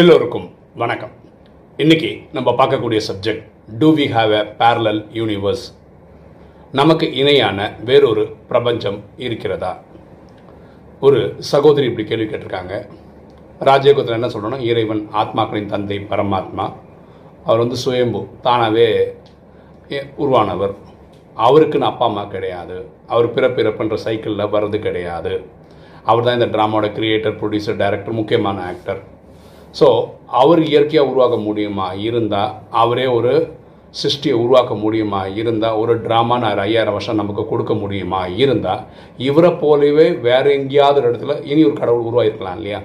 எல்லோருக்கும் வணக்கம். இன்னைக்கு நம்ம பார்க்கக்கூடிய subject do we have a parallel universe நமக்கு இணையான வேறொரு பிரபஞ்சம் இருக்கிறதா? ஒரு சகோதரி இப்படி கேள்வி கேட்டிருக்காங்க. ராஜயோகத்தில் என்ன சொல்கிறோன்னா இறைவன் ஆத்மாக்களின் தந்தை பரமாத்மா. அவர் வந்து சுயம்பு தானாகவே உருவானவர். அவருக்குன்னு அப்பா அம்மா கிடையாது. அவர் பிறப்பிறப்புன்ற சைக்கிளில் வர்றது கிடையாது. அவர் தான் இந்த ட்ராமாவோட கிரியேட்டர் ப்ரொடியூசர் டைரக்டர் முக்கியமான ஆக்டர் ஸோ அவர் இயற்கையாக உருவாக்க முடியுமா இருந்தால் அவரே ஒரு சிருஷ்டியை உருவாக்க முடியுமா இருந்தால் ஒரு ட்ராமா நான் ஐயாயிரம் வருஷம் நமக்கு கொடுக்க முடியுமா இருந்தால் இவரை போலவே வேற எங்கேயாவது ஒரு இடத்துல இனி ஒரு கடவுள் உருவாகிருக்கலாம் இல்லையா?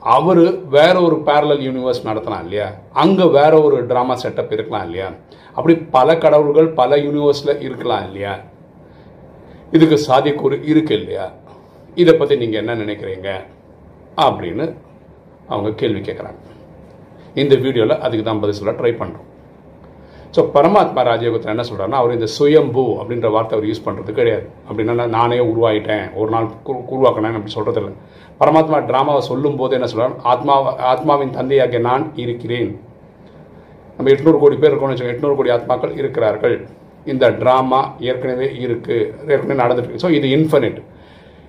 அவர் வேற ஒரு பேரலல் யூனிவர்ஸ் நடத்தலாம் இல்லையா? அங்கே வேற ஒரு ட்ராமா செட்டப் இருக்கலாம் இல்லையா? அப்படி பல கடவுள்கள் பல யூனிவர்ஸில் இருக்கலாம் இல்லையா? இதுக்கு சாத்தியக்கூறு இருக்கு இல்லையா? இதை பற்றி நீங்கள் என்ன நினைக்கிறீங்க? அப்படின்னு அவங்க கேள்வி கேட்குறாங்க இந்த வீடியோவில் அதுக்கு தான் பதில் சொல்ல ட்ரை பண்ணுறோம் ஸோ பரமாத்மா ராஜயோகத்தில் என்ன சொல்கிறாருன்னா அவர் இந்த சுயம்பு அப்படின்ற வார்த்தை அவர் யூஸ் பண்ணுறது கிடையாது. அப்படின்னா நானே உருவாகிட்டேன் ஒரு நாள் கு- உருவாக்கினேன் அப்படி சொல்கிறது இல்லை. பரமாத்மா ட்ராமாவை சொல்லும் போது என்ன சொல்கிறார் ஆத்மா ஆத்மாவின் தந்தையாகிய நான் இருக்கிறேன். நம்ம எட்நூறு கோடி பேர் இருக்கோம்னு வச்சுக்கோங்க. எட்நூறு கோடி ஆத்மாக்கள் இருக்கிறார்கள். இந்த ட்ராமா ஏற்கனவே இருக்குது ஏற்கனவே நடந்துட்டு ஸோ இது இன்ஃபினிட்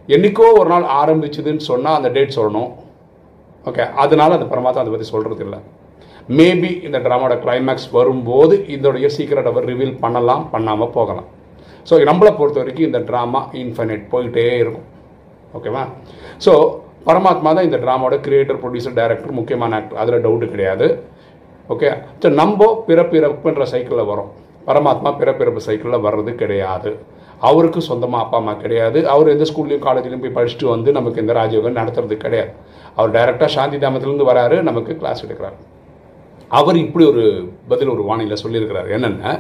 என்னைக்கோ ஒரு நாள் ஆரம்பிச்சதுன்னு சொன்னால் அந்த டேட் சொல்லணும். ஓகே அதனால அந்த பரமாத்மா அதை பற்றி சொல்கிறது இல்லை. மேபி இந்த ட்ராமாவோட கிளைமேக்ஸ் வரும்போது இதோடைய சீக்கிரட் அவர் ரிவீல் பண்ணலாம் பண்ணாமல் போகலாம். ஸோ நம்மளை பொறுத்த வரைக்கும் இந்த ட்ராமா இன்ஃபினிட் போயிட்டே இருக்கும். ஓகேவா ஸோ பரமாத்மா தான் இந்த ட்ராமாவோட கிரியேட்டர் ப்ரொடியூசர் டைரக்டர் முக்கியமான ஆக்டர் அதில் டவுட்டு கிடையாது. ஓகே ஸோ நம்ம பிறப்பிறப்புன்ற சைக்கிளில் வரோம் பரமாத்மா பிறப்பிறப்பு சைக்கிளில் வர்றது கிடையாது. அவருக்கு சொந்தமாக அப்பா அம்மா கிடையாது. அவர் எந்த ஸ்கூல்லையும் காலேஜ்லையும் போய் படிச்சுட்டு வந்து நமக்கு இந்த ராஜயோகம் நடத்துறது கிடையாது. அவர் டைரெக்டாக சாந்தி தாமத்திலேருந்து வராரு நமக்கு கிளாஸ் எடுக்கிறார். அவர் இப்படி ஒரு பதில் ஒரு வானிலை சொல்லியிருக்கிறார். என்னென்ன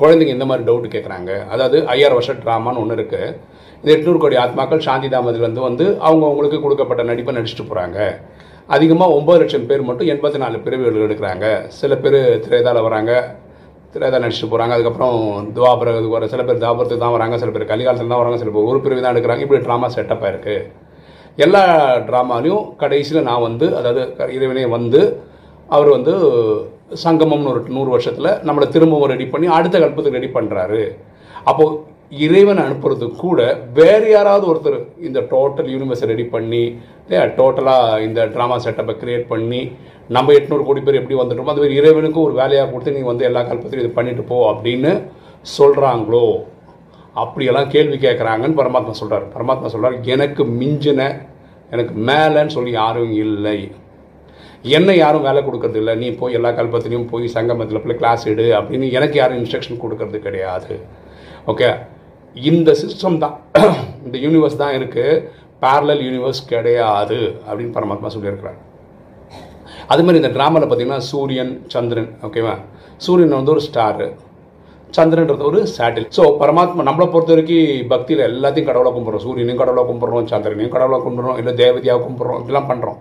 குழந்தைங்க இந்த மாதிரி டவுட் கேட்குறாங்க அதாவது ஐயாயிரம் வருஷம் ட்ராமான்னு ஒன்று இருக்குது இந்த எட்நூறு கோடி ஆத்மாக்கள் சாந்தி தாமதிலேருந்து வந்து அவங்க அவங்களுக்கு கொடுக்கப்பட்ட நடிப்பை நடிச்சுட்டு போகிறாங்க அதிகமாக ஒம்பது லட்சம் பேர் மட்டும் எண்பத்தி நாலு பிரிவுகள் எடுக்கிறாங்க. சில பேர் திரேதால வராங்க. திரைதான் நடிச்சுட்டு போகிறாங்க அதுக்கப்புறம் துவாபுரத்துக்கு வர சில பேர் தாபரத்துக்கு தான் வராங்க சில பேர் கலிகாலத்தில் தான் வராங்க சில பேர் ஒரு பிரிவு தான் எடுக்கிறாங்க. இப்படி ட்ராமா செட்டப்பாக இருக்குது எல்லா ட்ராமாலையும் கடைசியில் நான் வந்து அதாவது இறைவனே வந்து அவர் வந்து சங்கமம்னு ஒரு நூறு வருஷத்தில் நம்மளை திரும்பவும் ரெடி பண்ணி அடுத்த கல்பத்துக்கு ரெடி பண்ணுறாரு அப்போது இறைவன் அனுப்புறது கூட வேறு யாராவது ஒருத்தர் இந்த டோட்டல் யூனிவர்ஸை ரெடி பண்ணி இல்லையா? டோட்டலாக இந்த ட்ராமா செட்டப்பை கிரியேட் பண்ணி நம்ம எட்நூறு கோடி பேர் எப்படி வந்துட்டோமோ அது மாதிரி இறைவனுக்கும் ஒரு வேலையாக கொடுத்து நீங்கள் வந்து எல்லா கல்பத்திலையும் இது பண்ணிட்டு போ அப்படின்னு சொல்கிறாங்களோ அப்படியெல்லாம் கேள்வி கேட்குறாங்கன்னு பரமாத்மா சொல்கிறார் பரமாத்மா சொல்கிறார் எனக்கு மிஞ்சின எனக்கு மேலேன்னு சொல்லி யாரும் இல்லை. என்ன யாரும் வேலை கொடுக்கறது இல்லை. நீ போய் எல்லா கல்பத்திலையும் போய் சங்கமத்தில் போய் கிளாஸ் எடு அப்படின்னு எனக்கு யாரும் இன்ஸ்ட்ரக்ஷன் கொடுக்கறது கிடையாது. ஓகே இந்த சிஸ்டம் தான். இந்த யூனிவர்ஸ் தான் இருக்குது பேரலல் யூனிவர்ஸ் கிடையாது அப்படின்னு பரமாத்மா சொல்லியிருக்கிறார். அது மாதிரி இந்த ட்ராமாவில் பார்த்தீங்கன்னா சூரியன் சந்திரன் ஓகேவா சூரியன் வந்து ஒரு ஸ்டாரு சந்திரன்றது ஒரு சேட்டில் ஸோ பரமாத்மா நம்மளை பொறுத்த வரைக்கும் பக்தியில் எல்லாத்தையும் கடவுளாக கும்பிட்றோம். சூரியனையும் கடவுளை கும்பிட்றோம் சந்திரனையும் கடவுளை கும்பிட்றோம் இல்லை தேவதையாக கும்பிட்றோம் இதெல்லாம் பண்ணுறோம்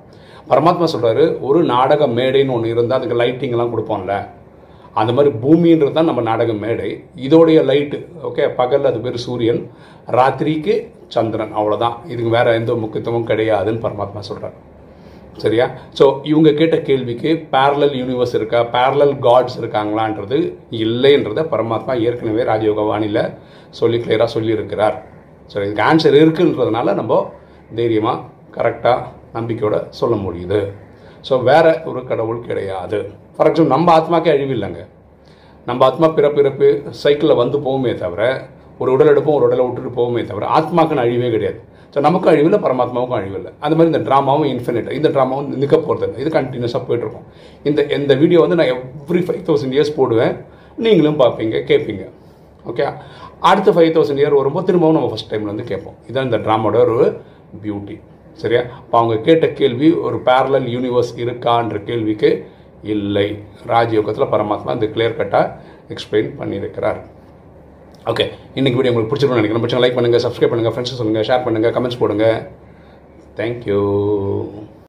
பரமாத்மா சொல்கிறாரு ஒரு நாடக மேடைன்னு ஒன்று இருந்தால் அதுக்கு லைட்டிங்லாம் கொடுப்போம்ல. அந்த மாதிரி பூமின்றது தான் நம்ம நாடக மேடை. இதோடைய லைட்டு ஓகே பகல் அது பேர் சூரியன் ராத்திரிக்கு சந்திரன் அவ்வளோதான் இதுக்கு வேறு எந்த முக்கியத்துவமும் கிடையாதுன்னு பரமாத்மா சொல்கிறார் சரியா? ஸோ இவங்க கேட்ட கேள்விக்கு பேரலல் யூனிவர்ஸ் இருக்கா பேரலல் காட்ஸ் இருக்காங்களான்றது இல்லைன்றத பரமாத்மா ஏற்கனவே ராஜயோக வாணியில் சொல்லி கிளியராக சொல்லியிருக்கிறார். ஸோ இதுக்கு ஆன்சர் இருக்குன்றதுனால நம்ம தைரியமாக கரெக்டாக நம்பிக்கையோட சொல்ல முடியுது. ஸோ வேறு ஒரு கடவுள் கிடையாது. ஃபார் எக்ஸாம்பிள் நம்ம ஆத்மாக்கே அழிவு இல்லைங்க. நம்ம ஆத்மா பிறப்பிறப்பு சைக்கிளில் வந்து போகுமே தவிர ஒரு உடல் எடுப்போம் ஒரு உடலை விட்டுட்டு போகுமே தவிர ஆத்மாக்குன்னு அழிவே கிடையாது. ஸோ நமக்கும் அழிவில்லை பரமாத்மாவுக்கும் அழிவில்லை அந்த மாதிரி இந்த ட்ராமாவும் இன்ஃபினிட் இந்த ட்ராமாவும் நிற்க போகிறது இல்லை இது கண்டினியூஸாக போயிட்டுருக்கும் இந்த இந்த வீடியோ வந்து நான் எவ்ரி ஃபைவ் தௌசண்ட் இயர்ஸ் போடுவேன். நீங்களும் பார்ப்பீங்க கேட்பீங்க ஓகே அடுத்த ஃபைவ் தௌசண்ட் இயர் வரும்போது திரும்பவும் நம்ம ஃபஸ்ட் டைம்ல வந்து கேட்போம். இதான் இந்த ட்ராமாவோட ஒரு பியூட்டி சரியா? இப்போ அவங்க கேட்ட கேள்வி ஒரு பேரலல் யூனிவர்ஸ் இருக்கான்ற கேள்விக்கு இல்லை. ராஜயோகத்தில் பரமாத்மா இந்த கிளியர் கட்டாக எக்ஸ்பிளைன் பண்ணியிருக்கிறார். ஓகே இன்றைக்கி வீடியோ உங்களுக்கு பிடிச்சிருக்கணும் நினைக்கிறேன். பிடிச்சா லைக் பண்ணுங்கள் சப்ஸ்கிரைப் பண்ணுங்கள் ஃப்ரெண்ட்ஸ் சொல்லுங்கள் ஷேர் பண்ணுங்கள் கமெண்ட்ஸ் போடுங்க. தேங்க்யூ